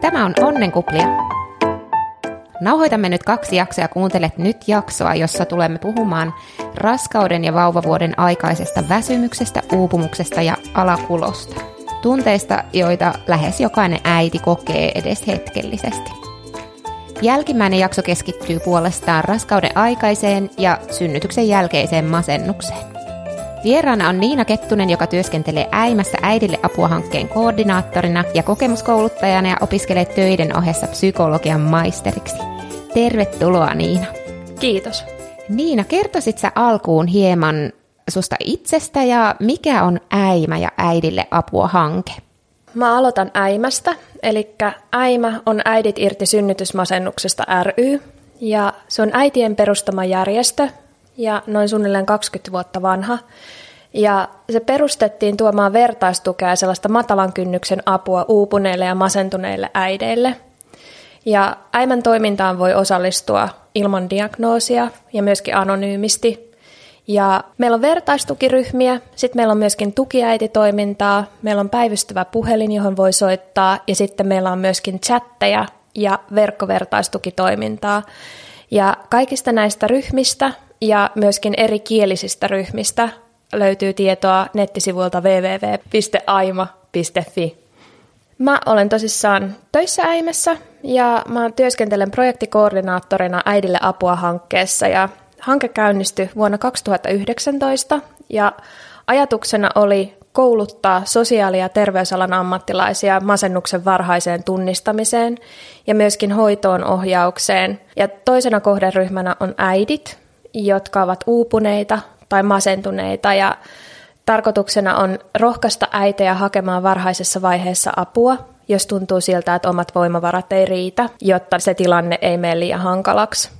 Tämä on Onnenkuplia. Nauhoitamme nyt kaksi jaksoa ja kuuntelet nyt jaksoa, jossa tulemme puhumaan raskauden ja vauvavuoden aikaisesta väsymyksestä, uupumuksesta ja alakulosta. Tunteista, joita lähes jokainen äiti kokee edes hetkellisesti. Jälkimmäinen jakso keskittyy puolestaan raskauden aikaiseen ja synnytyksen jälkeiseen masennukseen. Vieraana on Niina Kettunen, joka työskentelee Äimässä äidille apua hankkeen koordinaattorina ja kokemuskouluttajana ja opiskelee töiden ohessa psykologian maisteriksi. Tervetuloa Niina. Kiitos. Niina, kertoisit sä alkuun hieman susta itsestä ja mikä on Äimä ja äidille apua hanke? Mä aloitan Äimästä, eli Äimä on Äidit irti synnytysmasennuksesta ry, ja se on äitien perustama järjestö, ja noin suunnilleen 20 vuotta vanha. Ja se perustettiin tuomaan vertaistukea ja sellaista matalan kynnyksen apua uupuneille ja masentuneille äideille. Ja äimän toimintaan voi osallistua ilman diagnoosia ja myöskin anonyymisti. Ja meillä on vertaistukiryhmiä, sitten meillä on myöskin tukiäititoimintaa, meillä on päivystävä puhelin, johon voi soittaa, ja sitten meillä on myöskin chatteja ja verkkovertaistukitoimintaa. Ja kaikista näistä ryhmistä ja myöskin eri kielisistä ryhmistä löytyy tietoa nettisivuilta www.aima.fi. Mä olen tosissaan töissä Äimessä ja mä työskentelen projektikoordinaattorina Äidille apua hankkeessa ja hanke käynnistyi vuonna 2019 ja ajatuksena oli kouluttaa sosiaali- ja terveysalan ammattilaisia masennuksen varhaiseen tunnistamiseen ja myöskin hoitoon ohjaukseen. Ja toisena kohderyhmänä on äidit, jotka ovat uupuneita tai masentuneita ja tarkoituksena on rohkaista äitejä hakemaan varhaisessa vaiheessa apua, jos tuntuu siltä, että omat voimavarat ei riitä, jotta se tilanne ei mene liian hankalaksi.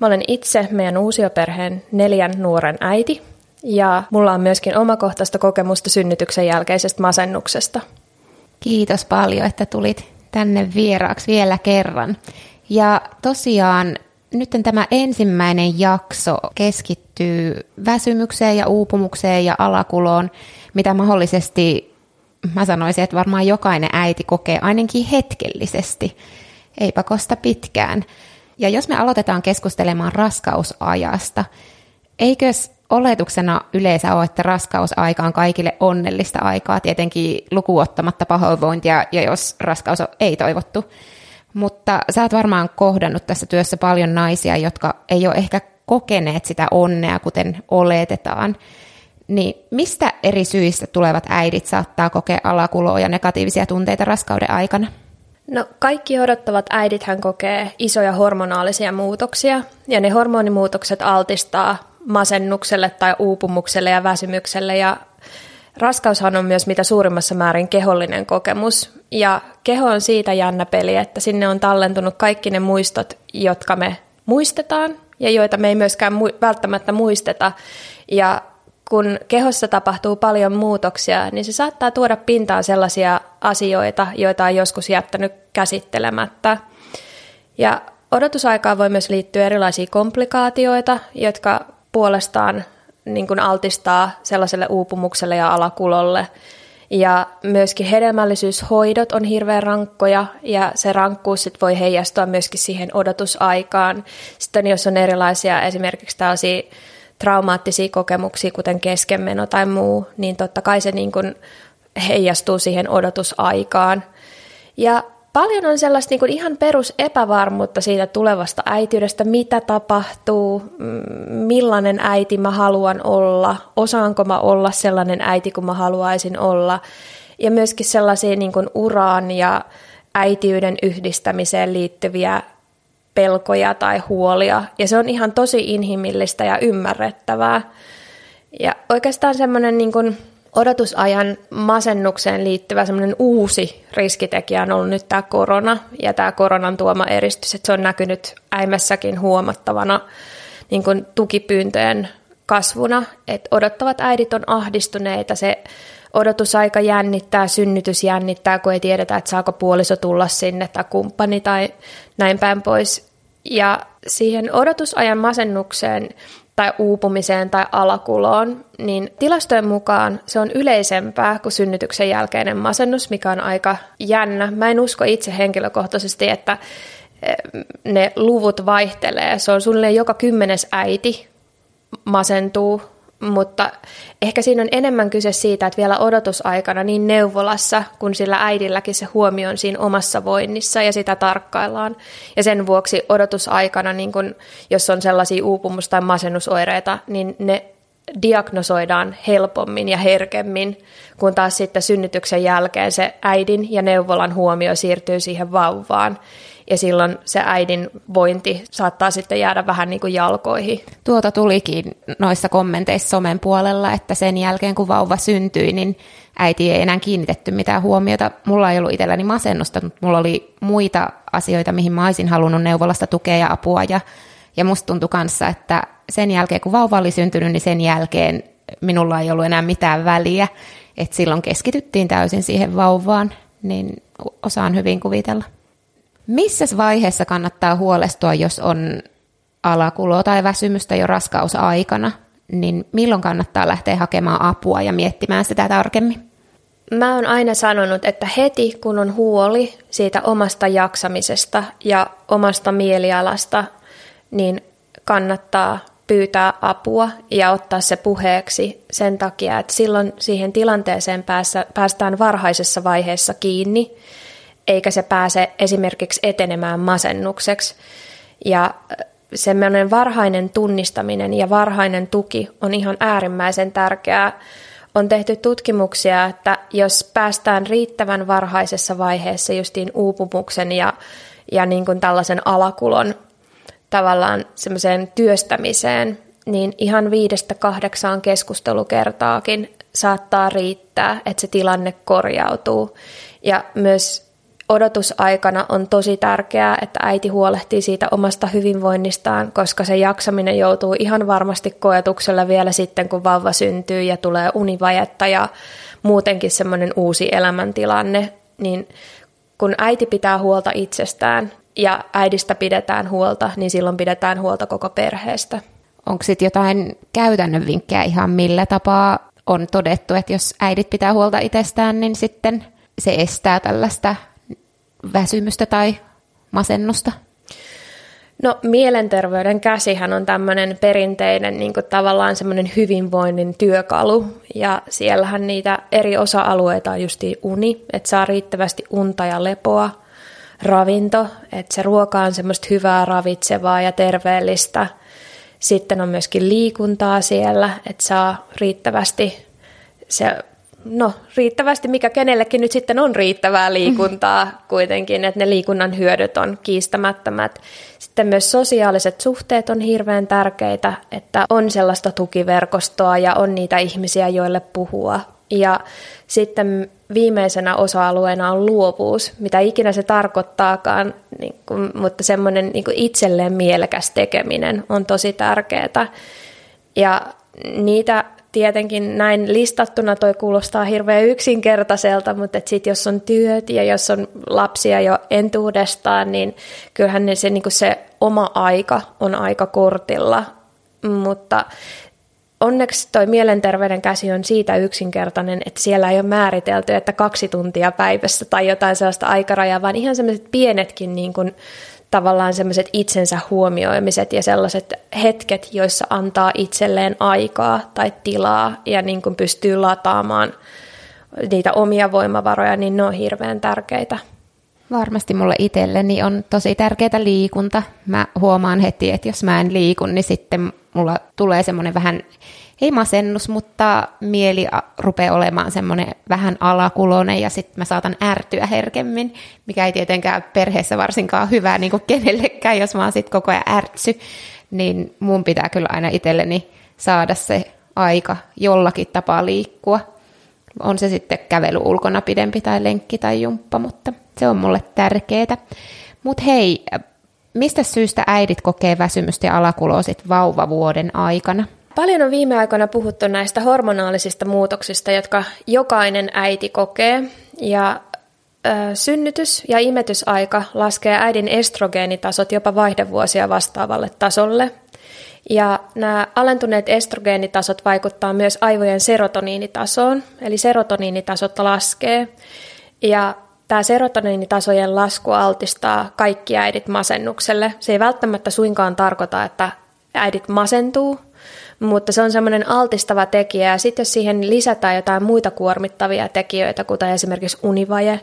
Mä olen itse meidän uusioperheen neljän nuoren äiti ja mulla on myöskin omakohtaista kokemusta synnytyksen jälkeisestä masennuksesta. Kiitos paljon, että tulit tänne vieraaksi vielä kerran. Ja tosiaan nyt tämä ensimmäinen jakso keskittyy väsymykseen ja uupumukseen ja alakuloon, mitä mahdollisesti, mä sanoisin, että varmaan jokainen äiti kokee ainakin hetkellisesti, ei pakosta pitkään. Ja jos me aloitetaan keskustelemaan raskausajasta, eikös oletuksena yleensä ole, että raskausaika on kaikille onnellista aikaa, tietenkin lukuottamatta pahoinvointia ja jos raskaus on ei toivottu. Mutta sä oot varmaan kohdannut tässä työssä paljon naisia, jotka ei ole ehkä kokeneet sitä onnea, kuten oletetaan. Niin mistä eri syistä tulevat äidit saattaa kokea alakuloa ja negatiivisia tunteita raskauden aikana? No kaikki odottavat äidithän kokee isoja hormonaalisia muutoksia ja ne hormonimuutokset altistaa masennukselle tai uupumukselle ja väsymykselle ja Raskaushan on myös mitä suurimmassa määrin kehollinen kokemus, ja keho on siitä jännä peli, että sinne on tallentunut kaikki ne muistot, jotka me muistetaan, ja joita me ei myöskään mu- välttämättä muisteta. Ja kun kehossa tapahtuu paljon muutoksia, niin se saattaa tuoda pintaan sellaisia asioita, joita on joskus jättänyt käsittelemättä. Ja odotusaikaan voi myös liittyä erilaisia komplikaatioita, jotka puolestaan niin kuin altistaa sellaiselle uupumukselle ja alakulolle. Ja myöskin hedelmällisyyshoidot on hirveän rankkoja ja se rankkuus sit voi heijastua myöskin siihen odotusaikaan. Sitten jos on erilaisia esimerkiksi tällaisia traumaattisia kokemuksia, kuten keskenmeno tai muu, niin totta kai se niin kuin heijastuu siihen odotusaikaan. Ja paljon on sellaista niin kuin ihan perus epävarmuutta siitä tulevasta äitiydestä, mitä tapahtuu, millainen äiti mä haluan olla, osaanko mä olla sellainen äiti kuin mä haluaisin olla. Ja myöskin sellaisia niin kuin uraan ja äitiyden yhdistämiseen liittyviä pelkoja tai huolia. Ja se on ihan tosi inhimillistä ja ymmärrettävää. Ja oikeastaan semmoinen niin kuin odotusajan masennukseen liittyvä semmoinen uusi riskitekijä on ollut nyt tämä korona ja tämä koronan tuoma eristys, että se on näkynyt äimässäkin huomattavana niin kuin tukipyyntöjen kasvuna, että odottavat äidit on ahdistuneita, se odotusaika jännittää, synnytys jännittää, kun ei tiedetä, että saako puoliso tulla sinne tai kumppani tai näin päin pois. Ja siihen odotusajan masennukseen tai uupumiseen tai alakuloon, niin tilastojen mukaan se on yleisempää kuin synnytyksen jälkeinen masennus, mikä on aika jännä. Mä en usko itse henkilökohtaisesti, että eh, ne luvut vaihtelee. Se on suunnilleen joka kymmenes äiti masentuu mutta ehkä siinä on enemmän kyse siitä, että vielä odotusaikana niin neuvolassa kuin sillä äidilläkin se huomio on siinä omassa voinnissa ja sitä tarkkaillaan. Ja sen vuoksi odotusaikana, niin kun, jos on sellaisia uupumus- tai masennusoireita, niin ne diagnosoidaan helpommin ja herkemmin, kun taas sitten synnytyksen jälkeen se äidin ja neuvolan huomio siirtyy siihen vauvaan ja silloin se äidin vointi saattaa sitten jäädä vähän niin kuin jalkoihin. Tuota tulikin noissa kommenteissa somen puolella, että sen jälkeen kun vauva syntyi, niin äiti ei enää kiinnitetty mitään huomiota. Mulla ei ollut itselläni masennusta, mutta mulla oli muita asioita, mihin mä olisin halunnut neuvolasta tukea ja apua. Ja, ja musta tuntui kanssa, että sen jälkeen kun vauva oli syntynyt, niin sen jälkeen minulla ei ollut enää mitään väliä. Että silloin keskityttiin täysin siihen vauvaan, niin osaan hyvin kuvitella. Missä vaiheessa kannattaa huolestua, jos on alakuloa tai väsymystä jo raskausaikana, niin milloin kannattaa lähteä hakemaan apua ja miettimään sitä tarkemmin? Mä oon aina sanonut, että heti kun on huoli siitä omasta jaksamisesta ja omasta mielialasta, niin kannattaa pyytää apua ja ottaa se puheeksi sen takia, että silloin siihen tilanteeseen päästään varhaisessa vaiheessa kiinni eikä se pääse esimerkiksi etenemään masennukseksi. Ja semmoinen varhainen tunnistaminen ja varhainen tuki on ihan äärimmäisen tärkeää. On tehty tutkimuksia, että jos päästään riittävän varhaisessa vaiheessa justiin uupumuksen ja, ja niin kuin tällaisen alakulon tavallaan semmoiseen työstämiseen, niin ihan viidestä kahdeksaan keskustelukertaakin saattaa riittää, että se tilanne korjautuu. Ja myös odotusaikana on tosi tärkeää, että äiti huolehtii siitä omasta hyvinvoinnistaan, koska se jaksaminen joutuu ihan varmasti koetuksella vielä sitten, kun vauva syntyy ja tulee univajetta ja muutenkin semmoinen uusi elämäntilanne, niin kun äiti pitää huolta itsestään ja äidistä pidetään huolta, niin silloin pidetään huolta koko perheestä. Onko sitten jotain käytännön vinkkejä ihan millä tapaa on todettu, että jos äidit pitää huolta itsestään, niin sitten se estää tällaista väsymystä tai masennusta? No mielenterveyden käsihän on tämmöinen perinteinen niin kuin tavallaan semmoinen hyvinvoinnin työkalu ja siellähän niitä eri osa-alueita on justi uni, että saa riittävästi unta ja lepoa, ravinto, että se ruoka on semmoista hyvää ravitsevaa ja terveellistä. Sitten on myöskin liikuntaa siellä, että saa riittävästi se no riittävästi, mikä kenellekin nyt sitten on riittävää liikuntaa kuitenkin, että ne liikunnan hyödyt on kiistämättömät. Sitten myös sosiaaliset suhteet on hirveän tärkeitä, että on sellaista tukiverkostoa ja on niitä ihmisiä, joille puhua. Ja sitten viimeisenä osa-alueena on luovuus, mitä ikinä se tarkoittaakaan, niin kuin, mutta semmoinen niin itselleen mielekäs tekeminen on tosi tärkeää. Ja niitä tietenkin näin listattuna toi kuulostaa hirveän yksinkertaiselta, mutta sit jos on työt ja jos on lapsia jo entuudestaan, niin kyllähän ne se, niin se oma aika on aika kortilla. Mutta onneksi toi mielenterveyden käsi on siitä yksinkertainen, että siellä ei ole määritelty, että kaksi tuntia päivässä tai jotain sellaista aikarajaa, vaan ihan sellaiset pienetkin niin tavallaan semmoiset itsensä huomioimiset ja sellaiset hetket, joissa antaa itselleen aikaa tai tilaa ja niin kuin pystyy lataamaan niitä omia voimavaroja, niin ne on hirveän tärkeitä. Varmasti mulle itselleni on tosi tärkeää liikunta. Mä huomaan heti, että jos mä en liikun, niin sitten mulla tulee semmoinen vähän ei masennus, mutta mieli rupeaa olemaan semmoinen vähän alakuloinen ja sitten mä saatan ärtyä herkemmin, mikä ei tietenkään perheessä varsinkaan hyvää niin kuin kenellekään, jos mä oon sitten koko ajan ärtsy, niin mun pitää kyllä aina itselleni saada se aika jollakin tapaa liikkua. On se sitten kävely ulkona pidempi tai lenkki tai jumppa, mutta se on mulle tärkeää. Mutta hei, mistä syystä äidit kokee väsymystä ja alakuloa vauvavuoden aikana? Paljon on viime aikoina puhuttu näistä hormonaalisista muutoksista, jotka jokainen äiti kokee. Ja ö, synnytys- ja imetysaika laskee äidin estrogeenitasot jopa vaihdevuosia vastaavalle tasolle. Ja nämä alentuneet estrogeenitasot vaikuttaa myös aivojen serotoniinitasoon, eli serotoniinitasot laskee. Ja tämä serotoniinitasojen lasku altistaa kaikki äidit masennukselle. Se ei välttämättä suinkaan tarkoita, että äidit masentuu, mutta se on semmoinen altistava tekijä. Ja sitten jos siihen lisätään jotain muita kuormittavia tekijöitä, kuten esimerkiksi univaje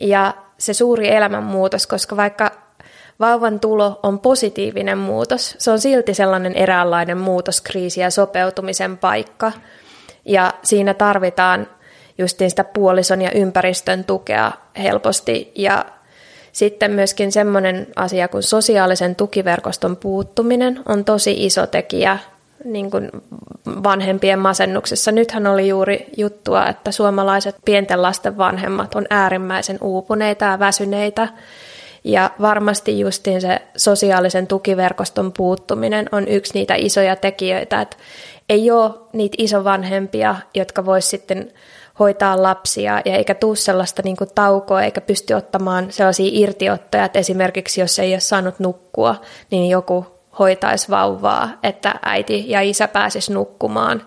ja se suuri elämänmuutos, koska vaikka vauvan tulo on positiivinen muutos, se on silti sellainen eräänlainen muutoskriisi ja sopeutumisen paikka. Ja siinä tarvitaan justiin sitä puolison ja ympäristön tukea helposti ja sitten myöskin semmoinen asia kuin sosiaalisen tukiverkoston puuttuminen on tosi iso tekijä niin kuin vanhempien masennuksessa. Nythän oli juuri juttua, että suomalaiset pienten lasten vanhemmat on äärimmäisen uupuneita ja väsyneitä. Ja varmasti justiin se sosiaalisen tukiverkoston puuttuminen on yksi niitä isoja tekijöitä, että ei ole niitä isovanhempia, jotka vois sitten hoitaa lapsia ja eikä tuu sellaista niin kuin taukoa eikä pysty ottamaan sellaisia irtiottoja, että esimerkiksi jos ei ole saanut nukkua, niin joku hoitaisi vauvaa, että äiti ja isä pääsis nukkumaan.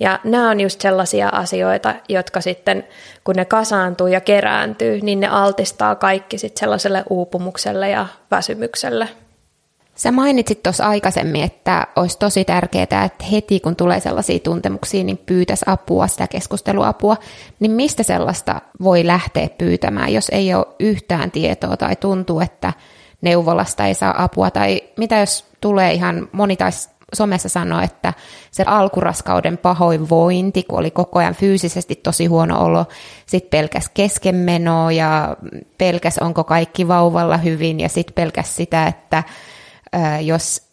Ja nämä on just sellaisia asioita, jotka sitten, kun ne kasaantuu ja kerääntyy, niin ne altistaa kaikki sitten sellaiselle uupumukselle ja väsymykselle. Sä mainitsit tuossa aikaisemmin, että olisi tosi tärkeää, että heti kun tulee sellaisia tuntemuksia, niin pyytäisi apua, sitä keskusteluapua. Niin mistä sellaista voi lähteä pyytämään, jos ei ole yhtään tietoa tai tuntuu, että neuvolasta ei saa apua? Tai mitä jos tulee ihan, moni taisi somessa sanoa, että se alkuraskauden pahoinvointi, kun oli koko ajan fyysisesti tosi huono olo, sitten pelkäs keskenmenoa ja pelkäs onko kaikki vauvalla hyvin ja sitten pelkäs sitä, että jos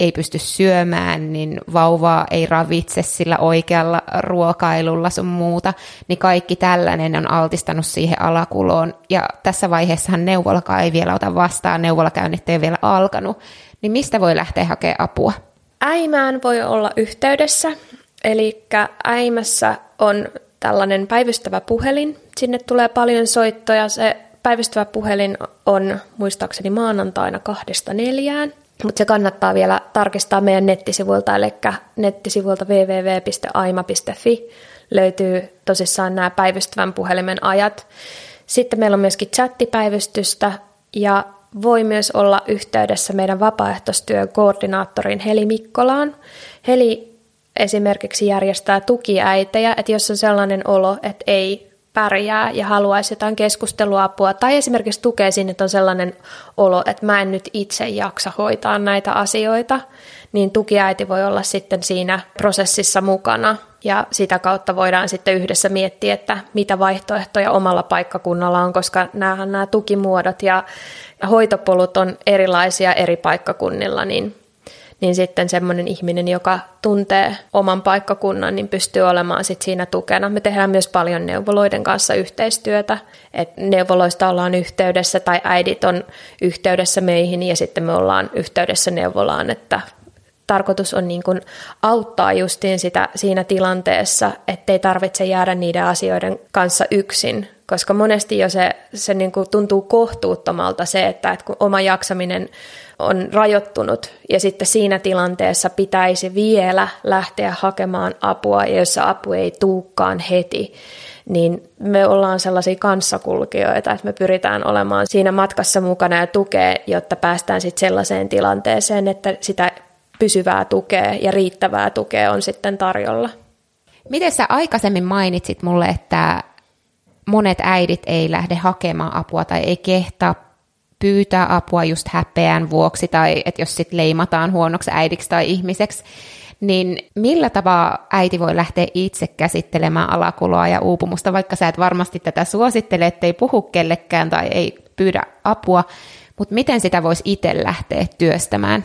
ei pysty syömään, niin vauvaa ei ravitse sillä oikealla ruokailulla sun muuta, niin kaikki tällainen on altistanut siihen alakuloon. Ja tässä vaiheessahan neuvolakaan ei vielä ota vastaan, neuvolakäynnit ei vielä alkanut. Niin mistä voi lähteä hakemaan apua? Äimään voi olla yhteydessä, eli äimässä on tällainen päivystävä puhelin. Sinne tulee paljon soittoja. Se päivystävä puhelin on muistaakseni maanantaina kahdesta neljään. Mutta se kannattaa vielä tarkistaa meidän nettisivuilta, eli nettisivuilta www.aima.fi löytyy tosissaan nämä päivystävän puhelimen ajat. Sitten meillä on myöskin chattipäivystystä ja voi myös olla yhteydessä meidän vapaaehtoistyön koordinaattorin Heli Mikkolaan. Heli esimerkiksi järjestää tukiäitejä, että jos on sellainen olo, että ei pärjää ja haluaisi jotain keskusteluapua tai esimerkiksi tukea sinne, että on sellainen olo, että mä en nyt itse jaksa hoitaa näitä asioita, niin tukiäiti voi olla sitten siinä prosessissa mukana. Ja sitä kautta voidaan sitten yhdessä miettiä, että mitä vaihtoehtoja omalla paikkakunnalla on, koska näähän nämä tukimuodot ja hoitopolut on erilaisia eri paikkakunnilla, niin niin sitten semmoinen ihminen, joka tuntee oman paikkakunnan, niin pystyy olemaan sit siinä tukena. Me tehdään myös paljon neuvoloiden kanssa yhteistyötä, että neuvoloista ollaan yhteydessä tai äidit on yhteydessä meihin ja sitten me ollaan yhteydessä neuvolaan, että tarkoitus on niin kuin auttaa justiin sitä siinä tilanteessa, ettei tarvitse jäädä niiden asioiden kanssa yksin, koska monesti jo se, se niin kuin tuntuu kohtuuttomalta se, että, että kun oma jaksaminen on rajoittunut ja sitten siinä tilanteessa pitäisi vielä lähteä hakemaan apua ja jos apu ei tuukkaan heti, niin me ollaan sellaisia kanssakulkijoita, että me pyritään olemaan siinä matkassa mukana ja tukea, jotta päästään sitten sellaiseen tilanteeseen, että sitä pysyvää tukea ja riittävää tukea on sitten tarjolla. Miten sä aikaisemmin mainitsit mulle, että monet äidit ei lähde hakemaan apua tai ei kehtaa pyytää apua just häpeän vuoksi tai että jos sitten leimataan huonoksi äidiksi tai ihmiseksi, niin millä tavalla äiti voi lähteä itse käsittelemään alakuloa ja uupumusta, vaikka sä et varmasti tätä suosittele, ettei puhu kellekään tai ei pyydä apua, mutta miten sitä voisi itse lähteä työstämään?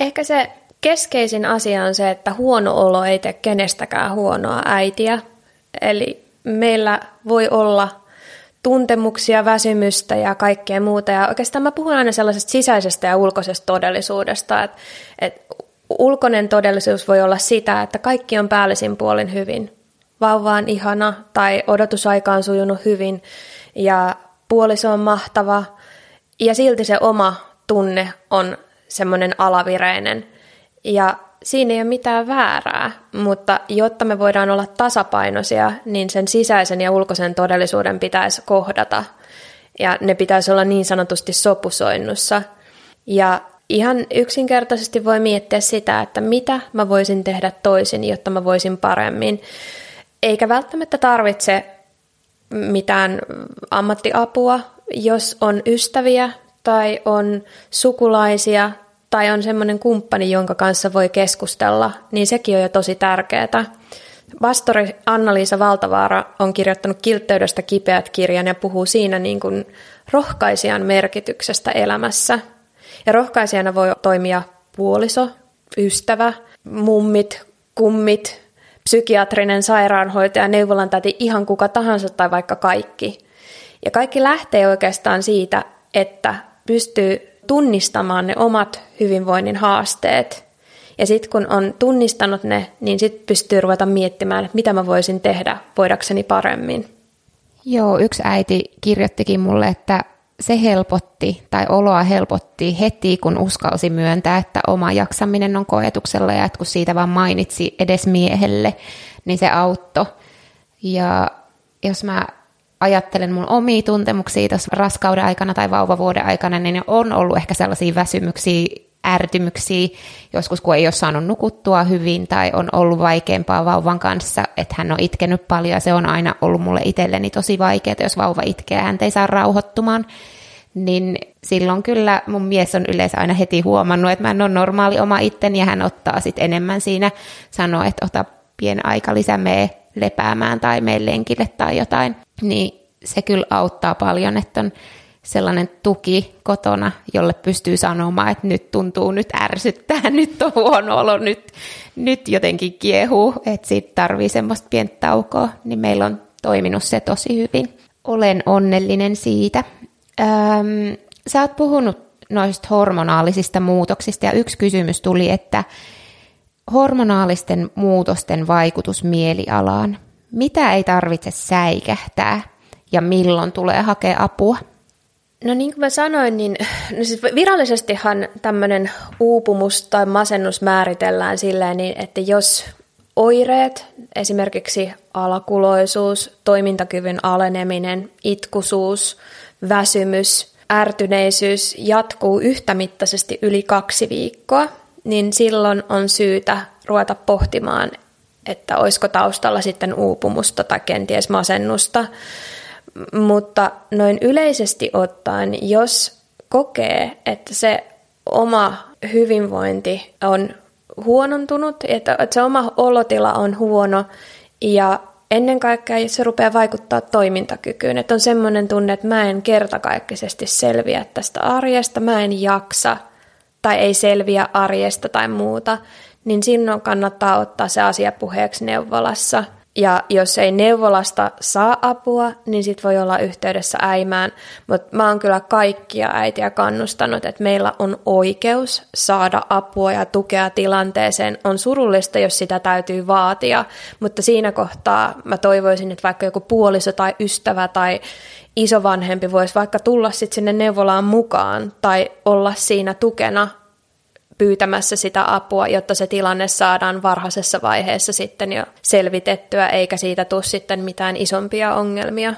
Ehkä se keskeisin asia on se, että huono olo ei tee kenestäkään huonoa äitiä. Eli meillä voi olla tuntemuksia, väsymystä ja kaikkea muuta. Ja oikeastaan mä puhun aina sellaisesta sisäisestä ja ulkoisesta todellisuudesta, että, että ulkoinen todellisuus voi olla sitä, että kaikki on päällisin puolin hyvin. Vauva on ihana tai odotusaika on sujunut hyvin ja puoliso on mahtava ja silti se oma tunne on semmoinen alavireinen. Ja siinä ei ole mitään väärää, mutta jotta me voidaan olla tasapainoisia, niin sen sisäisen ja ulkoisen todellisuuden pitäisi kohdata. Ja ne pitäisi olla niin sanotusti sopusoinnussa. Ja ihan yksinkertaisesti voi miettiä sitä, että mitä mä voisin tehdä toisin, jotta mä voisin paremmin. Eikä välttämättä tarvitse mitään ammattiapua, jos on ystäviä tai on sukulaisia tai on semmoinen kumppani, jonka kanssa voi keskustella, niin sekin on jo tosi tärkeää. Pastori Anna-Liisa Valtavaara on kirjoittanut Kiltteydestä kipeät kirjan ja puhuu siinä niin kuin rohkaisijan merkityksestä elämässä. Ja rohkaisijana voi toimia puoliso, ystävä, mummit, kummit, psykiatrinen sairaanhoitaja, neuvolan täti, ihan kuka tahansa tai vaikka kaikki. Ja kaikki lähtee oikeastaan siitä, että pystyy tunnistamaan ne omat hyvinvoinnin haasteet. Ja sitten kun on tunnistanut ne, niin sitten pystyy ruveta miettimään, että mitä mä voisin tehdä voidakseni paremmin. Joo, yksi äiti kirjoittikin mulle, että se helpotti tai oloa helpotti heti, kun uskalsi myöntää, että oma jaksaminen on koetuksella ja että kun siitä vaan mainitsi edes miehelle, niin se auttoi. Ja jos mä ajattelen mun omia tuntemuksia tuossa raskauden aikana tai vauvavuoden aikana, niin on ollut ehkä sellaisia väsymyksiä, ärtymyksiä, joskus kun ei ole saanut nukuttua hyvin tai on ollut vaikeampaa vauvan kanssa, että hän on itkenyt paljon ja se on aina ollut mulle itselleni tosi vaikeaa, jos vauva itkee hän ei saa rauhoittumaan, niin silloin kyllä mun mies on yleensä aina heti huomannut, että mä en ole normaali oma itteni ja hän ottaa sitten enemmän siinä, sanoo, että ota pien aika lisä, mee lepäämään tai mene lenkille tai jotain, niin se kyllä auttaa paljon, että on sellainen tuki kotona, jolle pystyy sanomaan, että nyt tuntuu, nyt ärsyttää, nyt on huono olo, nyt, nyt jotenkin kiehuu, että siitä tarvii semmoista pientä taukoa, niin meillä on toiminut se tosi hyvin. Olen onnellinen siitä. Öm, sä oot puhunut noista hormonaalisista muutoksista ja yksi kysymys tuli, että hormonaalisten muutosten vaikutus mielialaan. Mitä ei tarvitse säikähtää ja milloin tulee hakea apua? No niin kuin mä sanoin, niin no siis virallisestihan tämmöinen uupumus tai masennus määritellään silleen, niin, että jos oireet, esimerkiksi alakuloisuus, toimintakyvyn aleneminen, itkusuus, väsymys, ärtyneisyys jatkuu yhtämittaisesti yli kaksi viikkoa, niin silloin on syytä ruveta pohtimaan, että olisiko taustalla sitten uupumusta tai kenties masennusta. Mutta noin yleisesti ottaen, jos kokee, että se oma hyvinvointi on huonontunut, että se oma olotila on huono ja ennen kaikkea se rupeaa vaikuttaa toimintakykyyn, että on semmoinen tunne, että mä en kertakaikkisesti selviä tästä arjesta, mä en jaksa tai ei selviä arjesta tai muuta, niin silloin kannattaa ottaa se asia puheeksi neuvolassa – ja jos ei neuvolasta saa apua, niin sit voi olla yhteydessä äimään. Mutta mä oon kyllä kaikkia äitiä kannustanut, että meillä on oikeus saada apua ja tukea tilanteeseen. On surullista, jos sitä täytyy vaatia, mutta siinä kohtaa mä toivoisin, että vaikka joku puoliso tai ystävä tai isovanhempi voisi vaikka tulla sitten sinne neuvolaan mukaan tai olla siinä tukena pyytämässä sitä apua, jotta se tilanne saadaan varhaisessa vaiheessa sitten jo selvitettyä, eikä siitä tule sitten mitään isompia ongelmia.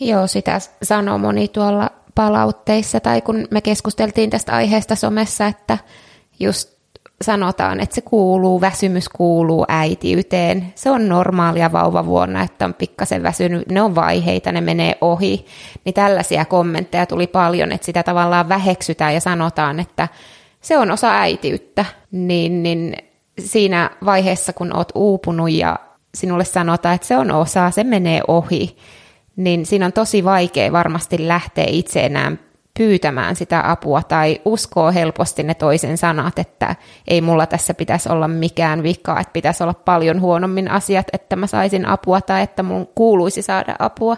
Joo, sitä sanoo moni tuolla palautteissa, tai kun me keskusteltiin tästä aiheesta somessa, että just sanotaan, että se kuuluu, väsymys kuuluu äitiyteen. Se on normaalia vauvavuonna, että on pikkasen väsynyt, ne on vaiheita, ne menee ohi. Niin tällaisia kommentteja tuli paljon, että sitä tavallaan väheksytään ja sanotaan, että se on osa äitiyttä, niin, niin siinä vaiheessa, kun oot uupunut ja sinulle sanotaan, että se on osa, se menee ohi, niin siinä on tosi vaikea varmasti lähteä itse enää pyytämään sitä apua tai uskoo helposti ne toisen sanat, että ei mulla tässä pitäisi olla mikään vika, että pitäisi olla paljon huonommin asiat, että mä saisin apua tai että mun kuuluisi saada apua.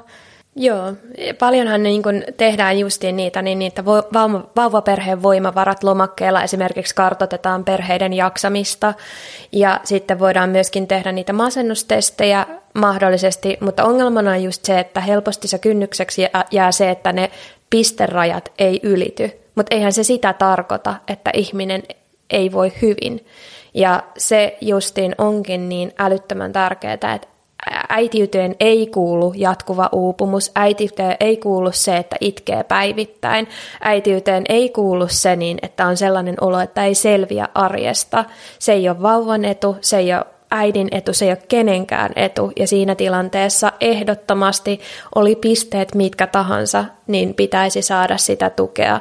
Joo, paljonhan niin kun tehdään justiin niitä, niin niitä vauva, vauvaperheen voimavarat lomakkeella esimerkiksi kartotetaan perheiden jaksamista. Ja sitten voidaan myöskin tehdä niitä masennustestejä mahdollisesti, mutta ongelmana on just se, että helposti se kynnykseksi jää se, että ne pisterajat ei ylity, mutta eihän se sitä tarkoita, että ihminen ei voi hyvin. Ja se justiin onkin niin älyttömän tärkeää, että äitiyteen ei kuulu jatkuva uupumus, äitiyteen ei kuulu se, että itkee päivittäin, äitiyteen ei kuulu se niin, että on sellainen olo, että ei selviä arjesta. Se ei ole vauvan etu, se ei ole äidin etu, se ei ole kenenkään etu. Ja siinä tilanteessa ehdottomasti oli pisteet mitkä tahansa, niin pitäisi saada sitä tukea.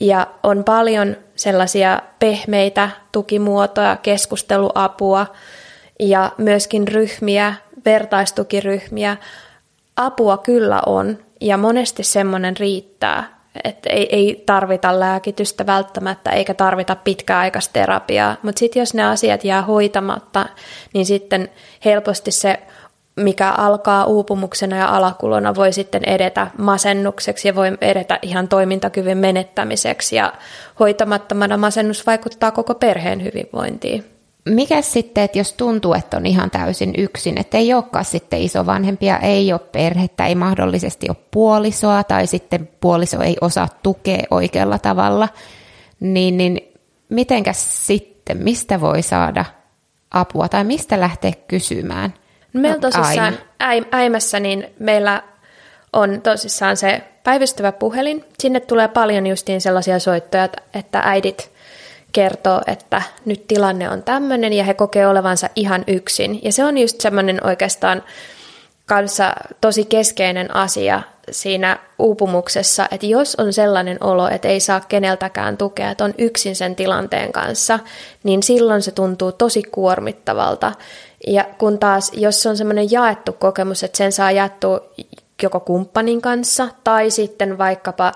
Ja on paljon sellaisia pehmeitä tukimuotoja, keskusteluapua ja myöskin ryhmiä, vertaistukiryhmiä. Apua kyllä on ja monesti semmoinen riittää, että ei, ei tarvita lääkitystä välttämättä eikä tarvita pitkäaikaista terapiaa, mutta sitten jos ne asiat jää hoitamatta, niin sitten helposti se mikä alkaa uupumuksena ja alakulona, voi sitten edetä masennukseksi ja voi edetä ihan toimintakyvyn menettämiseksi. Ja hoitamattomana masennus vaikuttaa koko perheen hyvinvointiin. Mikä sitten, että jos tuntuu, että on ihan täysin yksin, että ei olekaan sitten isovanhempia, ei ole perhettä, ei mahdollisesti ole puolisoa tai sitten puoliso ei osaa tukea oikealla tavalla, niin, niin mitenkäs sitten, mistä voi saada apua tai mistä lähteä kysymään? Meillä tosissaan äimässä, niin meillä on tosissaan se päivystävä puhelin. Sinne tulee paljon justiin sellaisia soittoja, että äidit kertoo, että nyt tilanne on tämmöinen ja he kokee olevansa ihan yksin. Ja se on just semmoinen oikeastaan kanssa tosi keskeinen asia siinä uupumuksessa, että jos on sellainen olo, että ei saa keneltäkään tukea, että on yksin sen tilanteen kanssa, niin silloin se tuntuu tosi kuormittavalta. Ja kun taas, jos on semmoinen jaettu kokemus, että sen saa jaettua joko kumppanin kanssa tai sitten vaikkapa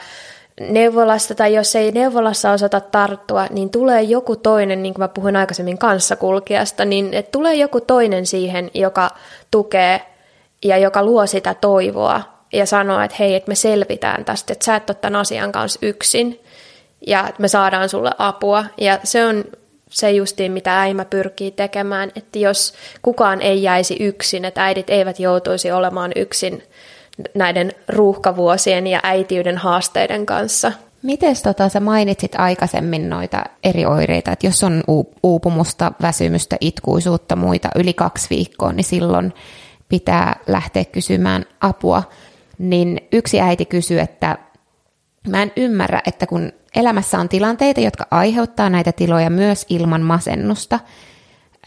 neuvolasta, tai jos ei neuvolassa osata tarttua, niin tulee joku toinen, niin kuin mä puhuin aikaisemmin kanssakulkijasta, niin että tulee joku toinen siihen, joka tukee ja joka luo sitä toivoa ja sanoo, että hei, että me selvitään tästä, että sä et ole tämän asian kanssa yksin ja me saadaan sulle apua. Ja se on se justiin, mitä äimä pyrkii tekemään, että jos kukaan ei jäisi yksin, että äidit eivät joutuisi olemaan yksin näiden ruuhkavuosien ja äitiyden haasteiden kanssa. Miten tota, sä mainitsit aikaisemmin noita eri oireita, että jos on uupumusta, väsymystä, itkuisuutta, muita yli kaksi viikkoa, niin silloin pitää lähteä kysymään apua. Niin yksi äiti kysyi, että mä en ymmärrä, että kun elämässä on tilanteita, jotka aiheuttaa näitä tiloja myös ilman masennusta.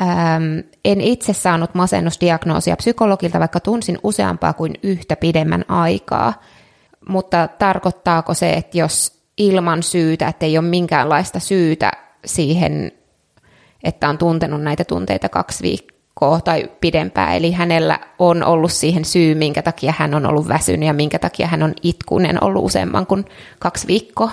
Ähm, en itse saanut masennusdiagnoosia psykologilta, vaikka tunsin useampaa kuin yhtä pidemmän aikaa. Mutta tarkoittaako se, että jos ilman syytä, että ei ole minkäänlaista syytä siihen, että on tuntenut näitä tunteita kaksi viikkoa tai pidempään, eli hänellä on ollut siihen syy, minkä takia hän on ollut väsynyt ja minkä takia hän on itkunen ollut useamman kuin kaksi viikkoa?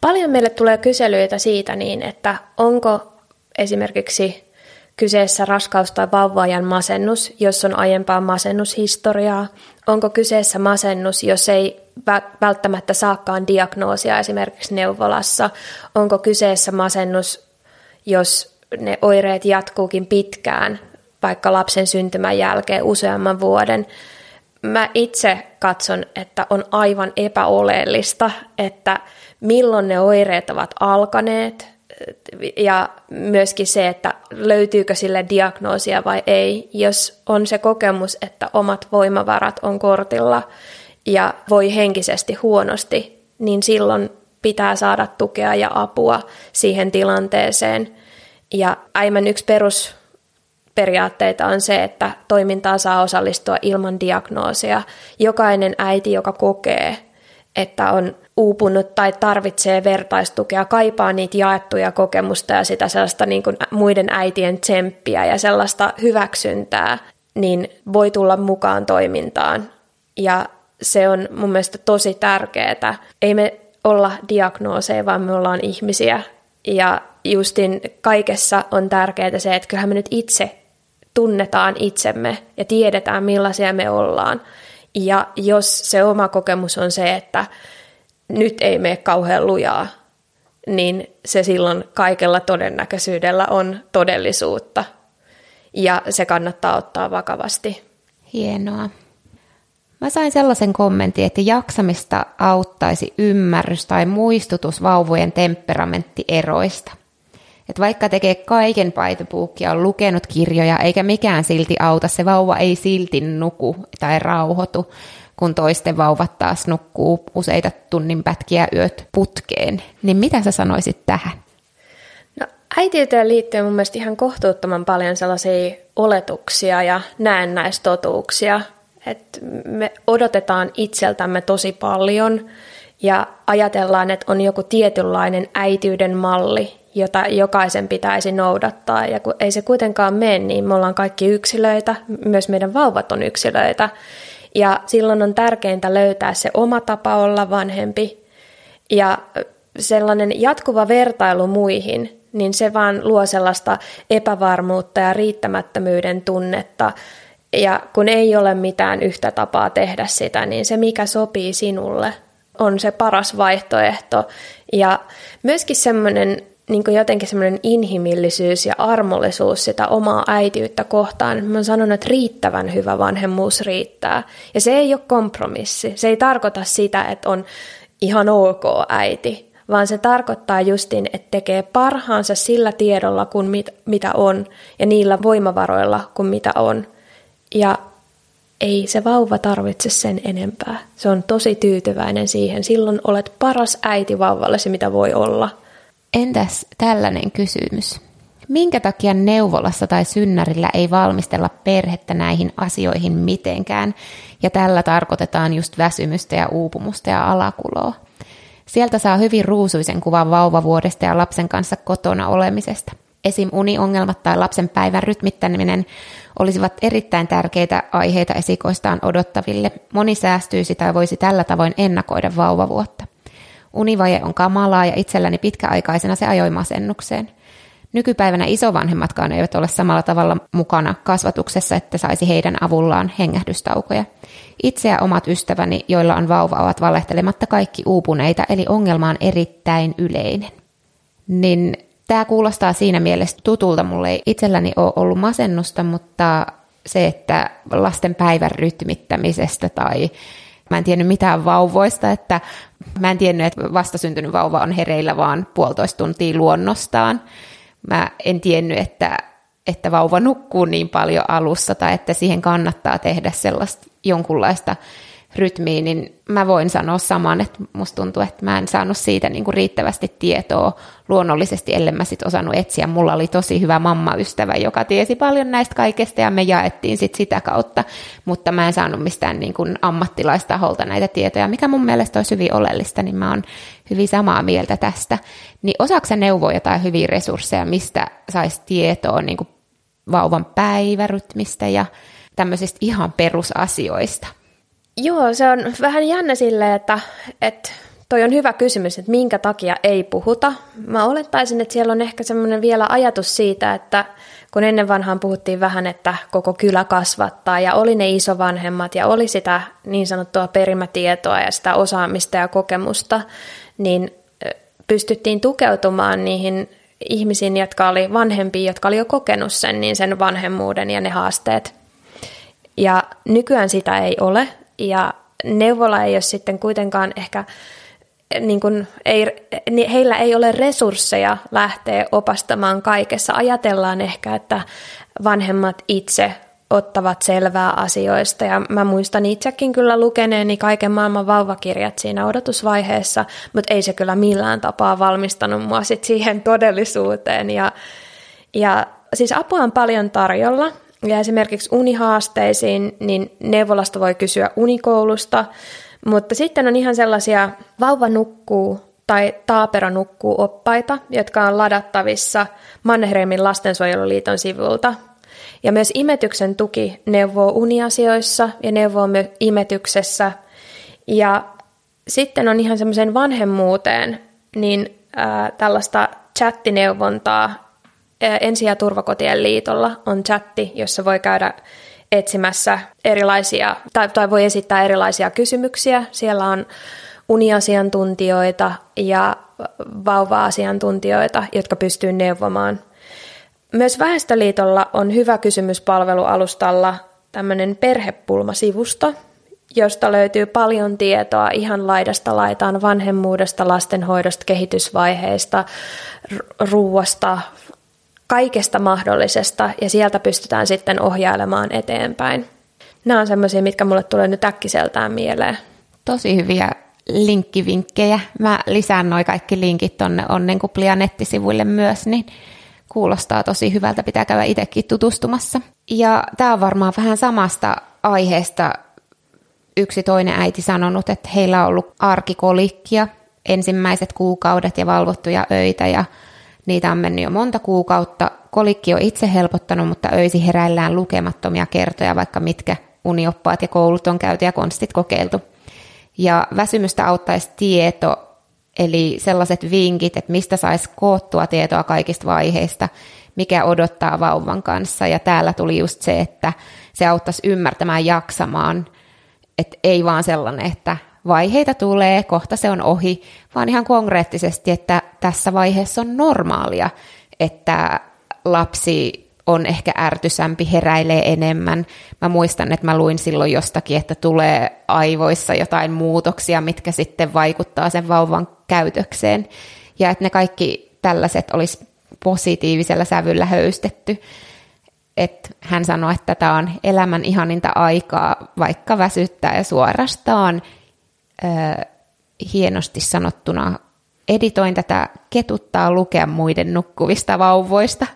Paljon meille tulee kyselyitä siitä niin, että onko esimerkiksi kyseessä raskaus- tai vauvaajan masennus, jos on aiempaa masennushistoriaa? Onko kyseessä masennus, jos ei välttämättä saakaan diagnoosia esimerkiksi neuvolassa? Onko kyseessä masennus, jos ne oireet jatkuukin pitkään, vaikka lapsen syntymän jälkeen useamman vuoden? Mä itse katson, että on aivan epäoleellista, että milloin ne oireet ovat alkaneet ja myöskin se, että löytyykö sille diagnoosia vai ei. Jos on se kokemus, että omat voimavarat on kortilla ja voi henkisesti huonosti, niin silloin pitää saada tukea ja apua siihen tilanteeseen. Ja aivan yksi perusperiaatteita on se, että toimintaan saa osallistua ilman diagnoosia. Jokainen äiti, joka kokee, että on uupunut tai tarvitsee vertaistukea, kaipaa niitä jaettuja kokemusta ja sitä sellaista niin kuin muiden äitien tsemppiä ja sellaista hyväksyntää, niin voi tulla mukaan toimintaan. Ja se on mun mielestä tosi tärkeää. Ei me olla diagnooseja, vaan me ollaan ihmisiä. Ja justin kaikessa on tärkeää se, että kyllähän me nyt itse tunnetaan itsemme ja tiedetään millaisia me ollaan. Ja jos se oma kokemus on se, että nyt ei mene kauhean lujaa, niin se silloin kaikella todennäköisyydellä on todellisuutta. Ja se kannattaa ottaa vakavasti. Hienoa. Mä sain sellaisen kommentin, että jaksamista auttaisi ymmärrys tai muistutus vauvojen temperamenttieroista. että vaikka tekee kaiken paitopuukkia, on lukenut kirjoja, eikä mikään silti auta, se vauva ei silti nuku tai rauhoitu, kun toisten vauvat taas nukkuu useita tunnin pätkiä yöt putkeen. Niin mitä sä sanoisit tähän? No, äitiyteen liittyy mun mielestä ihan kohtuuttoman paljon sellaisia oletuksia ja näennäistotuuksia, että me odotetaan itseltämme tosi paljon ja ajatellaan, että on joku tietynlainen äitiyden malli, jota jokaisen pitäisi noudattaa. Ja kun ei se kuitenkaan mene, niin me ollaan kaikki yksilöitä, myös meidän vauvat on yksilöitä. Ja silloin on tärkeintä löytää se oma tapa olla vanhempi. Ja sellainen jatkuva vertailu muihin, niin se vaan luo sellaista epävarmuutta ja riittämättömyyden tunnetta. Ja kun ei ole mitään yhtä tapaa tehdä sitä, niin se mikä sopii sinulle on se paras vaihtoehto. Ja myöskin semmoinen niin jotenkin semmoinen inhimillisyys ja armollisuus sitä omaa äitiyttä kohtaan. Mä oon sanonut, että riittävän hyvä vanhemmuus riittää. Ja se ei ole kompromissi. Se ei tarkoita sitä, että on ihan ok äiti, vaan se tarkoittaa justin, että tekee parhaansa sillä tiedolla, kun mit, mitä on, ja niillä voimavaroilla, kun mitä on. Ja ei se vauva tarvitse sen enempää. Se on tosi tyytyväinen siihen. Silloin olet paras äiti vauvallesi, mitä voi olla – Entäs tällainen kysymys? Minkä takia neuvolassa tai synnärillä ei valmistella perhettä näihin asioihin mitenkään, ja tällä tarkoitetaan just väsymystä ja uupumusta ja alakuloa? Sieltä saa hyvin ruusuisen kuvan vauvavuodesta ja lapsen kanssa kotona olemisesta. Esim. uniongelmat tai lapsen päivän rytmittäminen olisivat erittäin tärkeitä aiheita esikoistaan odottaville. Moni säästyisi tai voisi tällä tavoin ennakoida vauvavuotta. Univaje on kamalaa ja itselläni pitkäaikaisena se ajoi masennukseen. Nykypäivänä isovanhemmatkaan eivät ole samalla tavalla mukana kasvatuksessa, että saisi heidän avullaan hengähdystaukoja. Itse ja omat ystäväni, joilla on vauva, ovat valehtelematta kaikki uupuneita, eli ongelma on erittäin yleinen. Niin tämä kuulostaa siinä mielessä tutulta. Mulle ei itselläni ole ollut masennusta, mutta se, että lasten päivän rytmittämisestä tai Mä en tiennyt mitään vauvoista, että mä en tiennyt, että vastasyntynyt vauva on hereillä vaan puolitoista tuntia luonnostaan. Mä en tiennyt, että, että vauva nukkuu niin paljon alussa tai että siihen kannattaa tehdä sellaista jonkunlaista rytmiin, niin mä voin sanoa saman, että musta tuntuu, että mä en saanut siitä niin kuin riittävästi tietoa luonnollisesti, ellen mä sit osannut etsiä. Mulla oli tosi hyvä mamma-ystävä, joka tiesi paljon näistä kaikesta ja me jaettiin sit sitä kautta, mutta mä en saanut mistään niin kuin ammattilaistaholta näitä tietoja, mikä mun mielestä olisi hyvin oleellista, niin mä oon hyvin samaa mieltä tästä. Niin osaako neuvoja tai hyviä resursseja, mistä saisi tietoa niin kuin vauvan päivärytmistä ja tämmöisistä ihan perusasioista? Joo, se on vähän jännä silleen, että, että toi on hyvä kysymys, että minkä takia ei puhuta. Mä olettaisin, että siellä on ehkä semmoinen vielä ajatus siitä, että kun ennen vanhaan puhuttiin vähän, että koko kylä kasvattaa ja oli ne isovanhemmat ja oli sitä niin sanottua perimätietoa ja sitä osaamista ja kokemusta, niin pystyttiin tukeutumaan niihin ihmisiin, jotka oli vanhempia, jotka oli jo kokenut sen, niin sen vanhemmuuden ja ne haasteet. Ja nykyään sitä ei ole, ja neuvola ei ole sitten kuitenkaan ehkä, niin kuin, ei, heillä ei ole resursseja lähteä opastamaan kaikessa. Ajatellaan ehkä, että vanhemmat itse ottavat selvää asioista. Ja mä muistan itsekin kyllä lukeneeni kaiken maailman vauvakirjat siinä odotusvaiheessa, mutta ei se kyllä millään tapaa valmistanut mua sit siihen todellisuuteen. Ja, ja siis apua on paljon tarjolla ja esimerkiksi unihaasteisiin, niin neuvolasta voi kysyä unikoulusta, mutta sitten on ihan sellaisia vauva nukkuu tai taapera nukkuu oppaita, jotka on ladattavissa Mannerheimin lastensuojeluliiton sivulta. Ja myös imetyksen tuki neuvoo uniasioissa ja neuvoo myös imetyksessä. Ja sitten on ihan semmoisen vanhemmuuteen, niin ää, tällaista chattineuvontaa Ensi- ja turvakotien liitolla on chatti, jossa voi käydä etsimässä erilaisia, tai, tai voi esittää erilaisia kysymyksiä. Siellä on uniasiantuntijoita ja vauva-asiantuntijoita, jotka pystyy neuvomaan. Myös Väestöliitolla on hyvä kysymyspalvelu alustalla tämmöinen perhepulmasivusto, josta löytyy paljon tietoa ihan laidasta laitaan vanhemmuudesta, lastenhoidosta, kehitysvaiheista, ruuasta, kaikesta mahdollisesta ja sieltä pystytään sitten ohjailemaan eteenpäin. Nämä on semmoisia, mitkä mulle tulee nyt äkkiseltään mieleen. Tosi hyviä linkkivinkkejä. Mä lisään noin kaikki linkit tonne Onnenkuplia nettisivuille myös, niin kuulostaa tosi hyvältä, pitää käydä itsekin tutustumassa. Ja tämä on varmaan vähän samasta aiheesta yksi toinen äiti sanonut, että heillä on ollut arkikolikkia ensimmäiset kuukaudet ja valvottuja öitä ja niitä on mennyt jo monta kuukautta. Kolikki on itse helpottanut, mutta öisi heräillään lukemattomia kertoja, vaikka mitkä unioppaat ja koulut on käyty ja konstit kokeiltu. Ja väsymystä auttaisi tieto, eli sellaiset vinkit, että mistä saisi koottua tietoa kaikista vaiheista, mikä odottaa vauvan kanssa. Ja täällä tuli just se, että se auttaisi ymmärtämään jaksamaan, että ei vaan sellainen, että vaiheita tulee, kohta se on ohi, vaan ihan konkreettisesti, että tässä vaiheessa on normaalia, että lapsi on ehkä ärtysämpi, heräilee enemmän. Mä muistan, että mä luin silloin jostakin, että tulee aivoissa jotain muutoksia, mitkä sitten vaikuttaa sen vauvan käytökseen. Ja että ne kaikki tällaiset olisi positiivisella sävyllä höystetty. Et hän sanoi, että tämä on elämän ihaninta aikaa, vaikka väsyttää ja suorastaan hienosti sanottuna editoin tätä ketuttaa lukea muiden nukkuvista vauvoista.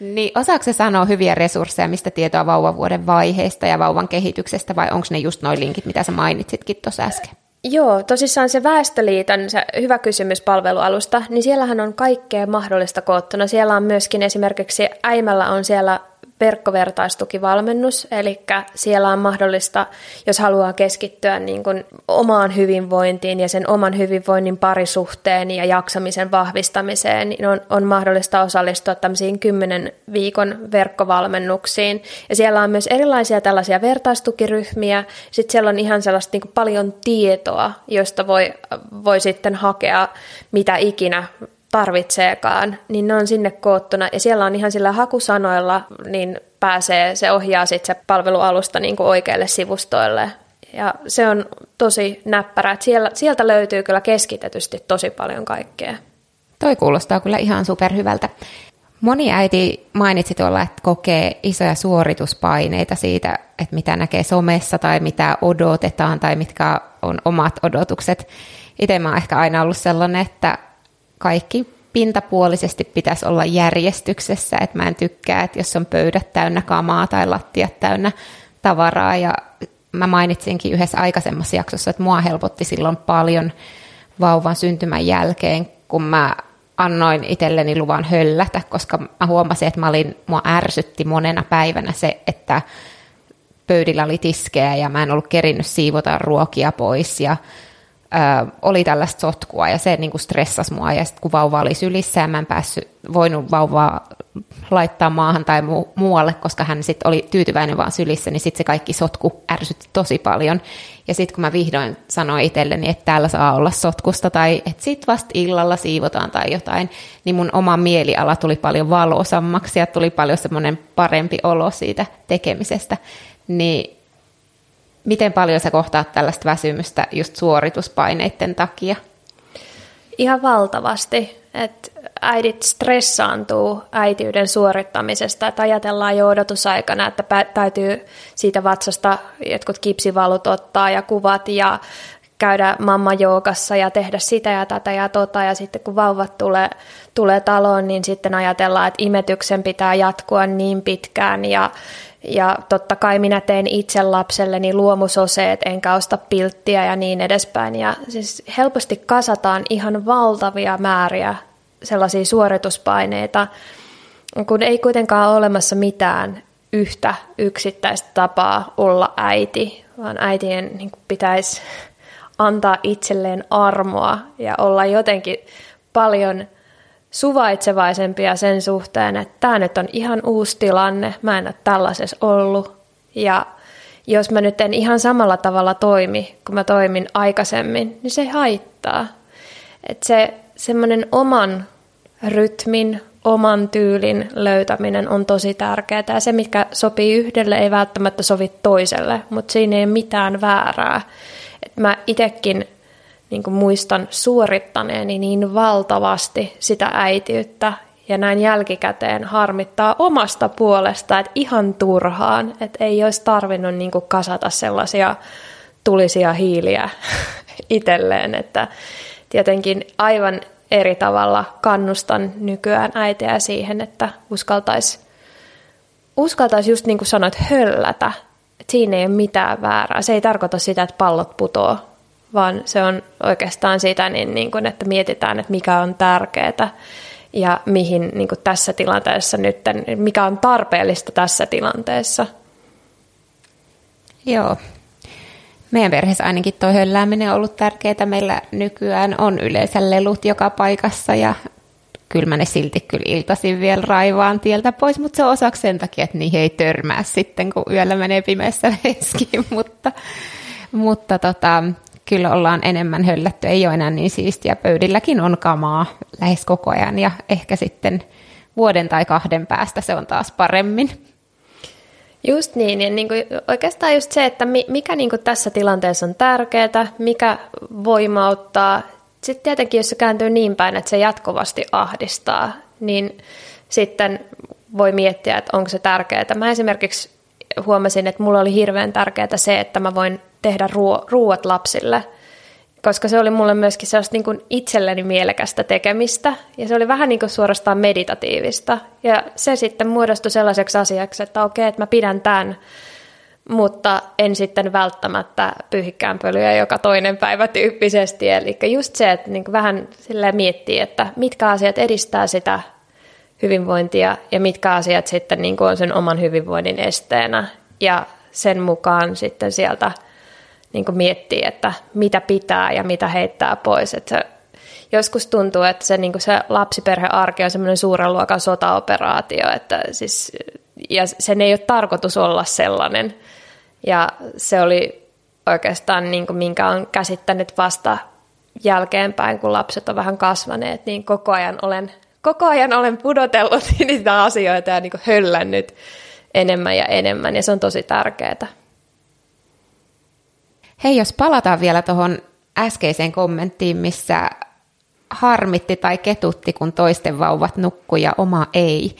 Niin osaako se sanoa hyviä resursseja, mistä tietoa vauvavuoden vaiheista ja vauvan kehityksestä, vai onko ne just noin linkit, mitä sä mainitsitkin tuossa äsken? Joo, tosissaan se Väestöliiton se hyvä kysymys palvelualusta, niin siellähän on kaikkea mahdollista koottuna. Siellä on myöskin esimerkiksi Äimällä on siellä verkkovertaistukivalmennus, eli siellä on mahdollista, jos haluaa keskittyä niin kuin omaan hyvinvointiin ja sen oman hyvinvoinnin parisuhteen ja jaksamisen vahvistamiseen, niin on, on mahdollista osallistua tämmöisiin kymmenen viikon verkkovalmennuksiin. Ja siellä on myös erilaisia tällaisia vertaistukiryhmiä, sitten siellä on ihan sellaista niin kuin paljon tietoa, josta voi, voi sitten hakea mitä ikinä tarvitseekaan, niin ne on sinne koottuna ja siellä on ihan sillä hakusanoilla, niin pääsee, se ohjaa sitten se palvelualusta niin kuin oikeille sivustoille. Ja se on tosi näppärä, että siellä, sieltä löytyy kyllä keskitetysti tosi paljon kaikkea. Toi kuulostaa kyllä ihan superhyvältä. Moni äiti mainitsi tuolla, että kokee isoja suorituspaineita siitä, että mitä näkee somessa tai mitä odotetaan tai mitkä on omat odotukset. Itse mä oon ehkä aina ollut sellainen, että kaikki pintapuolisesti pitäisi olla järjestyksessä, että mä en tykkää, että jos on pöydät täynnä kamaa tai lattiat täynnä tavaraa. Ja mä mainitsinkin yhdessä aikaisemmassa jaksossa, että mua helpotti silloin paljon vauvan syntymän jälkeen, kun mä annoin itselleni luvan höllätä, koska mä huomasin, että mä olin, mua ärsytti monena päivänä se, että pöydillä oli tiskejä ja mä en ollut kerinnyt siivota ruokia pois. Ja ö, oli tällaista sotkua ja se niin kuin stressasi mua. Ja sitten kun vauva oli sylissä ja mä en päässyt, voinut vauvaa laittaa maahan tai mu- muualle, koska hän sitten oli tyytyväinen vaan sylissä, niin sitten se kaikki sotku ärsytti tosi paljon. Ja sitten kun mä vihdoin sanoin itselleni, että täällä saa olla sotkusta tai että sitten vasta illalla siivotaan tai jotain, niin mun oma mieliala tuli paljon valoisammaksi ja tuli paljon semmoinen parempi olo siitä tekemisestä. Niin Miten paljon sä kohtaat tällaista väsymystä just suorituspaineiden takia? Ihan valtavasti. että äidit stressaantuu äitiyden suorittamisesta, että ajatellaan jo odotusaikana, että täytyy siitä vatsasta jotkut kipsivalut ottaa ja kuvat ja käydä mamma joukassa ja tehdä sitä ja tätä ja tota. Ja sitten kun vauvat tulee, tulee taloon, niin sitten ajatellaan, että imetyksen pitää jatkua niin pitkään ja ja totta kai minä teen itse lapselleni luomusoseet, enkä osta pilttiä ja niin edespäin. Ja siis helposti kasataan ihan valtavia määriä sellaisia suorituspaineita, kun ei kuitenkaan ole olemassa mitään yhtä yksittäistä tapaa olla äiti, vaan äitien niin pitäisi antaa itselleen armoa ja olla jotenkin paljon – suvaitsevaisempia sen suhteen, että tämä nyt on ihan uusi tilanne, mä en ole tällaisessa ollut. Ja jos mä nyt en ihan samalla tavalla toimi, kun mä toimin aikaisemmin, niin se haittaa. Että se semmoinen oman rytmin, oman tyylin löytäminen on tosi tärkeää. Ja se, mikä sopii yhdelle, ei välttämättä sovi toiselle, mutta siinä ei ole mitään väärää. Et mä itsekin niin muistan suorittaneeni niin valtavasti sitä äitiyttä ja näin jälkikäteen harmittaa omasta puolesta, että ihan turhaan, että ei olisi tarvinnut niin kasata sellaisia tulisia hiiliä itselleen, että tietenkin aivan eri tavalla kannustan nykyään äitiä siihen, että uskaltaisi uskaltais just niin kuin sanoit, höllätä. Että siinä ei ole mitään väärää. Se ei tarkoita sitä, että pallot putoo, vaan se on oikeastaan sitä, niin, niin kuin, että mietitään, että mikä on tärkeää ja mihin niin kuin tässä tilanteessa nyt, mikä on tarpeellista tässä tilanteessa. Joo, meidän perheessä ainakin tuo höllääminen on ollut tärkeää. Meillä nykyään on yleensä lelut joka paikassa ja kyllä mä ne silti kyllä iltaisin vielä raivaan tieltä pois, mutta se on osaksi sen takia, että niihin ei törmää sitten, kun yöllä menee pimeässä veskiin, mutta, mutta tota, kyllä ollaan enemmän höllätty, ei ole enää niin siistiä. Pöydilläkin on kamaa lähes koko ajan ja ehkä sitten vuoden tai kahden päästä se on taas paremmin. Just niin, ja niin kuin oikeastaan just se, että mikä niin kuin tässä tilanteessa on tärkeää, mikä voimauttaa. Sitten tietenkin, jos se kääntyy niin päin, että se jatkuvasti ahdistaa, niin sitten voi miettiä, että onko se tärkeää. Mä esimerkiksi huomasin, että mulla oli hirveän tärkeää se, että mä voin tehdä ruuat lapsille – koska se oli mulle myöskin sellaista niin kuin itselleni mielekästä tekemistä, ja se oli vähän niin kuin suorastaan meditatiivista. Ja se sitten muodostui sellaiseksi asiaksi, että okei, että mä pidän tämän, mutta en sitten välttämättä pyhikään pölyä joka toinen päivä tyyppisesti. Eli just se, että niin vähän miettii, että mitkä asiat edistää sitä hyvinvointia ja mitkä asiat sitten niin on sen oman hyvinvoinnin esteenä. Ja sen mukaan sitten sieltä – niin kuin miettii, että mitä pitää ja mitä heittää pois. Että se, joskus tuntuu, että se, niin kuin se lapsiperhearki on semmoinen suuren luokan sotaoperaatio, että siis, ja sen ei ole tarkoitus olla sellainen. Ja se oli oikeastaan, niin kuin, minkä on käsittänyt vasta jälkeenpäin, kun lapset on vähän kasvaneet, niin koko ajan olen, koko ajan olen pudotellut niitä asioita ja niin höllännyt enemmän ja enemmän, ja se on tosi tärkeää. Hei, jos palataan vielä tuohon äskeiseen kommenttiin, missä harmitti tai ketutti, kun toisten vauvat nukkuu ja oma ei,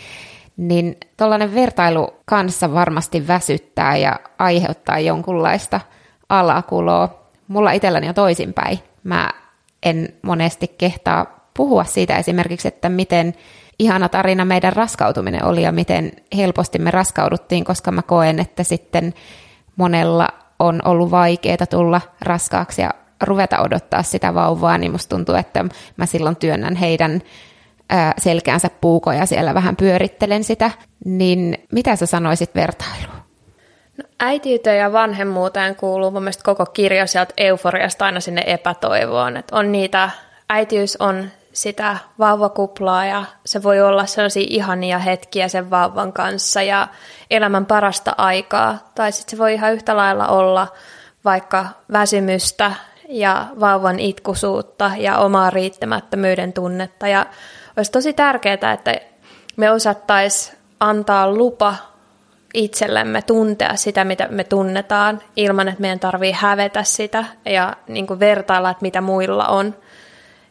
niin tuollainen vertailu kanssa varmasti väsyttää ja aiheuttaa jonkunlaista alakuloa. Mulla itselläni on toisinpäin. Mä en monesti kehtaa puhua siitä esimerkiksi, että miten ihana tarina meidän raskautuminen oli ja miten helposti me raskauduttiin, koska mä koen, että sitten monella on ollut vaikeaa tulla raskaaksi ja ruveta odottaa sitä vauvaa, niin musta tuntuu, että mä silloin työnnän heidän selkäänsä puukoja siellä vähän pyörittelen sitä. Niin mitä sä sanoisit vertailuun? No, äitiyteen ja vanhemmuuteen kuuluu mun mielestä koko kirja sieltä euforiasta aina sinne epätoivoon. Että on niitä, äitiys on sitä vauvakuplaa ja se voi olla sellaisia ihania hetkiä sen vauvan kanssa ja elämän parasta aikaa. Tai sitten se voi ihan yhtä lailla olla vaikka väsymystä ja vauvan itkusuutta ja omaa riittämättömyyden tunnetta. Ja olisi tosi tärkeää, että me osattaisiin antaa lupa itsellemme tuntea sitä, mitä me tunnetaan, ilman että meidän tarvii hävetä sitä ja niin vertailla, että mitä muilla on –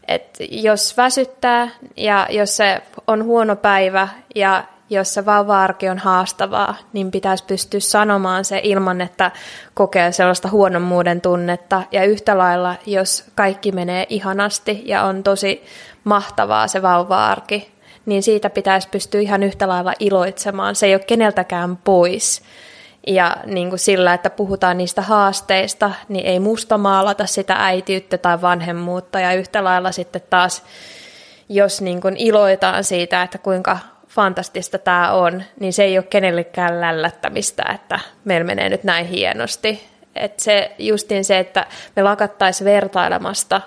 et jos väsyttää ja jos se on huono päivä ja jos se vauva-arki on haastavaa, niin pitäisi pystyä sanomaan se ilman, että kokee sellaista huonommuuden tunnetta. Ja yhtä lailla, jos kaikki menee ihanasti ja on tosi mahtavaa se vauva-arki, niin siitä pitäisi pystyä ihan yhtä lailla iloitsemaan. Se ei ole keneltäkään pois. Ja niin kuin sillä, että puhutaan niistä haasteista, niin ei musta maalata sitä äitiyttä tai vanhemmuutta. Ja yhtä lailla sitten taas, jos niin kuin iloitaan siitä, että kuinka fantastista tämä on, niin se ei ole kenellekään lällättämistä, että meillä menee nyt näin hienosti. Että se justiin se, että me lakattaisiin vertailemasta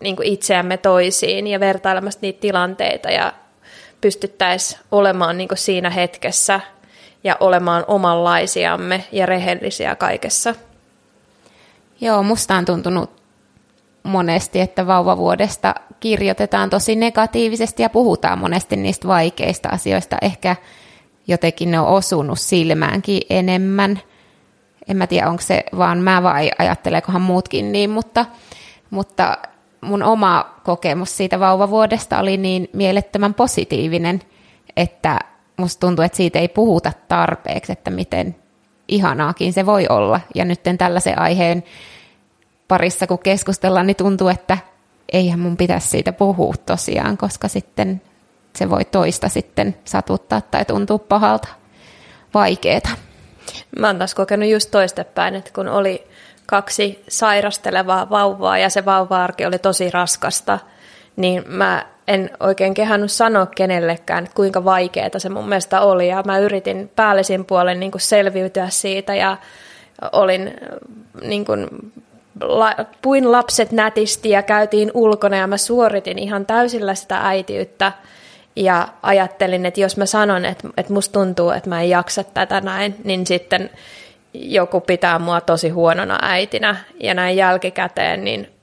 niin kuin itseämme toisiin ja vertailemasta niitä tilanteita ja pystyttäisiin olemaan niin kuin siinä hetkessä – ja olemaan omanlaisiamme ja rehellisiä kaikessa. Joo, musta on tuntunut monesti, että vauvavuodesta kirjoitetaan tosi negatiivisesti ja puhutaan monesti niistä vaikeista asioista. Ehkä jotenkin ne on osunut silmäänkin enemmän. En mä tiedä, onko se vaan mä vai ajatteleekohan muutkin niin, mutta, mutta mun oma kokemus siitä vauvavuodesta oli niin mielettömän positiivinen, että musta tuntuu, että siitä ei puhuta tarpeeksi, että miten ihanaakin se voi olla. Ja nyt tällaisen aiheen parissa kun keskustellaan, niin tuntuu, että eihän mun pitäisi siitä puhua tosiaan, koska sitten se voi toista sitten satuttaa tai tuntua pahalta, vaikeeta. Mä oon taas kokenut just toistepäin, että kun oli kaksi sairastelevaa vauvaa ja se vauva-arki oli tosi raskasta, niin mä en oikein kehannut sanoa kenellekään, että kuinka vaikeaa se mun mielestä oli. Ja mä yritin päällisin puolen niin selviytyä siitä ja olin niin kuin, la, puin lapset nätisti ja käytiin ulkona ja mä suoritin ihan täysillä sitä äitiyttä. Ja ajattelin, että jos mä sanon, että, että musta tuntuu, että mä en jaksa tätä näin, niin sitten joku pitää mua tosi huonona äitinä. Ja näin jälkikäteen, niin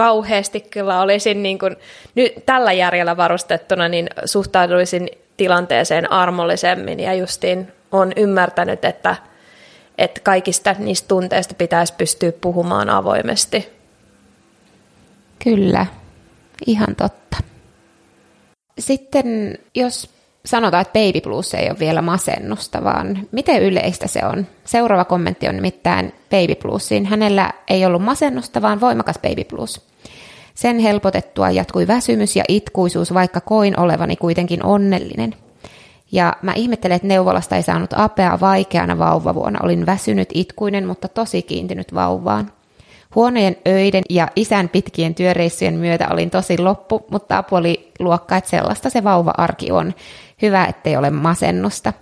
kauheasti kyllä olisin niin kuin, nyt tällä järjellä varustettuna, niin suhtautuisin tilanteeseen armollisemmin ja justiin on ymmärtänyt, että, että kaikista niistä tunteista pitäisi pystyä puhumaan avoimesti. Kyllä, ihan totta. Sitten jos sanotaan, että baby blues ei ole vielä masennusta, vaan miten yleistä se on? Seuraava kommentti on nimittäin baby bluesiin. Hänellä ei ollut masennusta, vaan voimakas baby blues. Sen helpotettua jatkui väsymys ja itkuisuus, vaikka koin olevani kuitenkin onnellinen. Ja mä ihmettelen, että neuvolasta ei saanut apea vaikeana vauvavuonna. Olin väsynyt, itkuinen, mutta tosi kiintynyt vauvaan. Huonojen öiden ja isän pitkien työreissujen myötä olin tosi loppu, mutta apu oli luokka, että sellaista se vauva-arki on. Hyvä, ettei ole masennusta.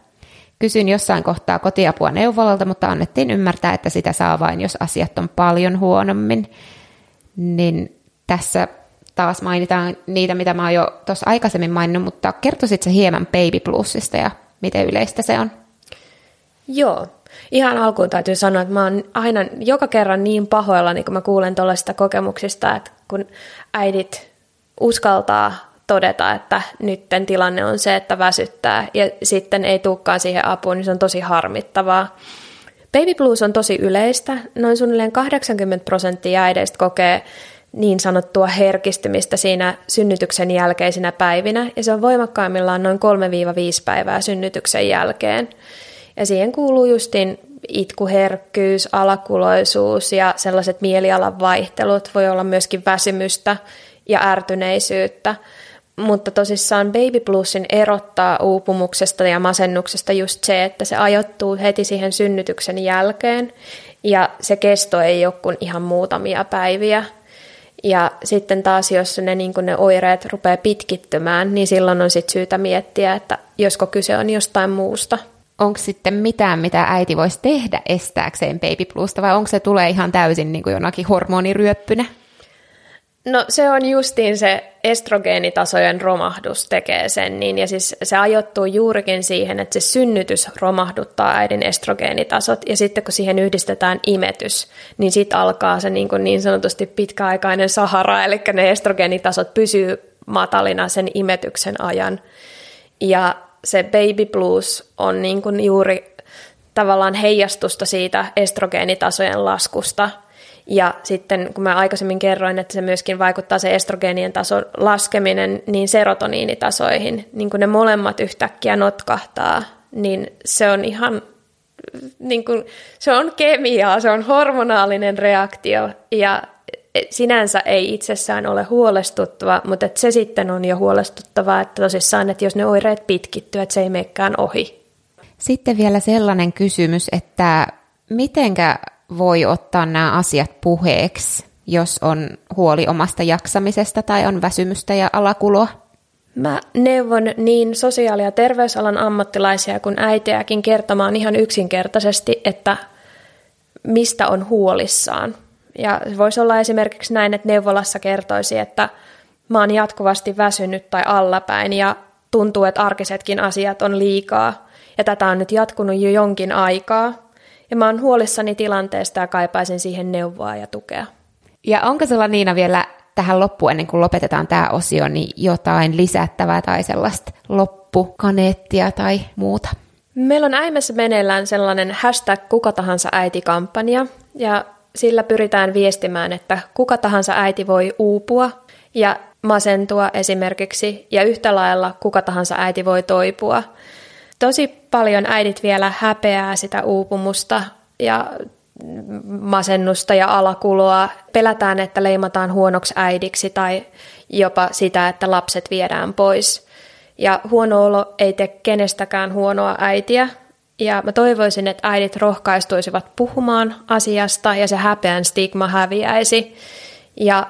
Kysyin jossain kohtaa kotiapua neuvolalta, mutta annettiin ymmärtää, että sitä saa vain, jos asiat on paljon huonommin. Niin tässä taas mainitaan niitä, mitä mä oon jo tuossa aikaisemmin maininnut, mutta kertoisit se hieman Baby Plusista ja miten yleistä se on? Joo. Ihan alkuun täytyy sanoa, että mä oon aina joka kerran niin pahoilla, niin kun mä kuulen tuollaisista kokemuksista, että kun äidit uskaltaa todeta, että nytten tilanne on se, että väsyttää ja sitten ei tulekaan siihen apuun, niin se on tosi harmittavaa. Baby blues on tosi yleistä. Noin suunnilleen 80 prosenttia äideistä kokee niin sanottua herkistymistä siinä synnytyksen jälkeisinä päivinä, ja se on voimakkaimmillaan noin 3-5 päivää synnytyksen jälkeen. Ja siihen kuuluu justin itkuherkkyys, alakuloisuus ja sellaiset mielialan vaihtelut, voi olla myöskin väsymystä ja ärtyneisyyttä. Mutta tosissaan Baby Bluesin erottaa uupumuksesta ja masennuksesta just se, että se ajoittuu heti siihen synnytyksen jälkeen ja se kesto ei ole kuin ihan muutamia päiviä. Ja sitten taas, jos ne, niin ne oireet rupeaa pitkittymään, niin silloin on sit syytä miettiä, että josko kyse on jostain muusta. Onko sitten mitään, mitä äiti voisi tehdä estääkseen baby bluesta, vai onko se tulee ihan täysin niin kuin jonakin hormoniryöppynä? No se on justiin se estrogeenitasojen romahdus tekee sen, niin, ja siis se ajoittuu juurikin siihen, että se synnytys romahduttaa äidin estrogeenitasot, ja sitten kun siihen yhdistetään imetys, niin sitten alkaa se niin, kuin niin sanotusti pitkäaikainen sahara, eli ne estrogeenitasot pysyy matalina sen imetyksen ajan. Ja se baby blues on niin kuin juuri tavallaan heijastusta siitä estrogeenitasojen laskusta, ja sitten kun mä aikaisemmin kerroin, että se myöskin vaikuttaa se estrogeenien tason laskeminen niin serotoniinitasoihin, niin kun ne molemmat yhtäkkiä notkahtaa, niin se on ihan, niin kuin, se on kemiaa, se on hormonaalinen reaktio ja sinänsä ei itsessään ole huolestuttava, mutta että se sitten on jo huolestuttavaa, että tosissaan, että jos ne oireet pitkittyy, että se ei meekään ohi. Sitten vielä sellainen kysymys, että mitenkä voi ottaa nämä asiat puheeksi, jos on huoli omasta jaksamisesta tai on väsymystä ja alakuloa? Mä neuvon niin sosiaali- ja terveysalan ammattilaisia kuin äitiäkin kertomaan ihan yksinkertaisesti, että mistä on huolissaan. Ja voisi olla esimerkiksi näin, että neuvolassa kertoisi, että mä oon jatkuvasti väsynyt tai allapäin ja tuntuu, että arkisetkin asiat on liikaa. Ja tätä on nyt jatkunut jo jonkin aikaa. Ja mä oon huolissani tilanteesta ja kaipaisin siihen neuvoa ja tukea. Ja onko sulla Niina vielä tähän loppuun, ennen kuin lopetetaan tämä osio, niin jotain lisättävää tai sellaista loppukaneettia tai muuta? Meillä on äimessä meneillään sellainen hashtag kuka tahansa äiti-kampanja, ja sillä pyritään viestimään, että kuka tahansa äiti voi uupua ja masentua esimerkiksi, ja yhtä lailla kuka tahansa äiti voi toipua. Tosi paljon äidit vielä häpeää sitä uupumusta ja masennusta ja alakuloa. Pelätään, että leimataan huonoksi äidiksi tai jopa sitä, että lapset viedään pois. Ja huono olo ei tee kenestäkään huonoa äitiä. Ja mä toivoisin, että äidit rohkaistuisivat puhumaan asiasta ja se häpeän stigma häviäisi. Ja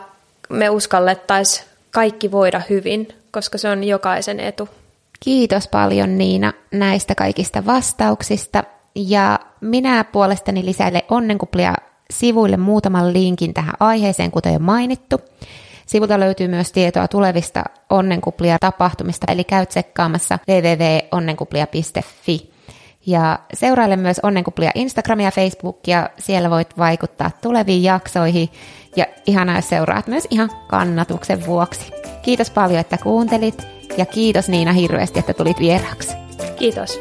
me uskallettaisiin kaikki voida hyvin, koska se on jokaisen etu. Kiitos paljon Niina näistä kaikista vastauksista. Ja minä puolestani lisäilen onnenkuplia sivuille muutaman linkin tähän aiheeseen, kuten jo mainittu. Sivulta löytyy myös tietoa tulevista onnenkuplia tapahtumista, eli käy tsekkaamassa www.onnenkuplia.fi. Ja seuraile myös onnenkuplia Instagramia ja Facebookia, siellä voit vaikuttaa tuleviin jaksoihin ja ihanaa, jos seuraat myös ihan kannatuksen vuoksi. Kiitos paljon, että kuuntelit ja kiitos Niina hirveästi, että tulit vieraaksi. Kiitos.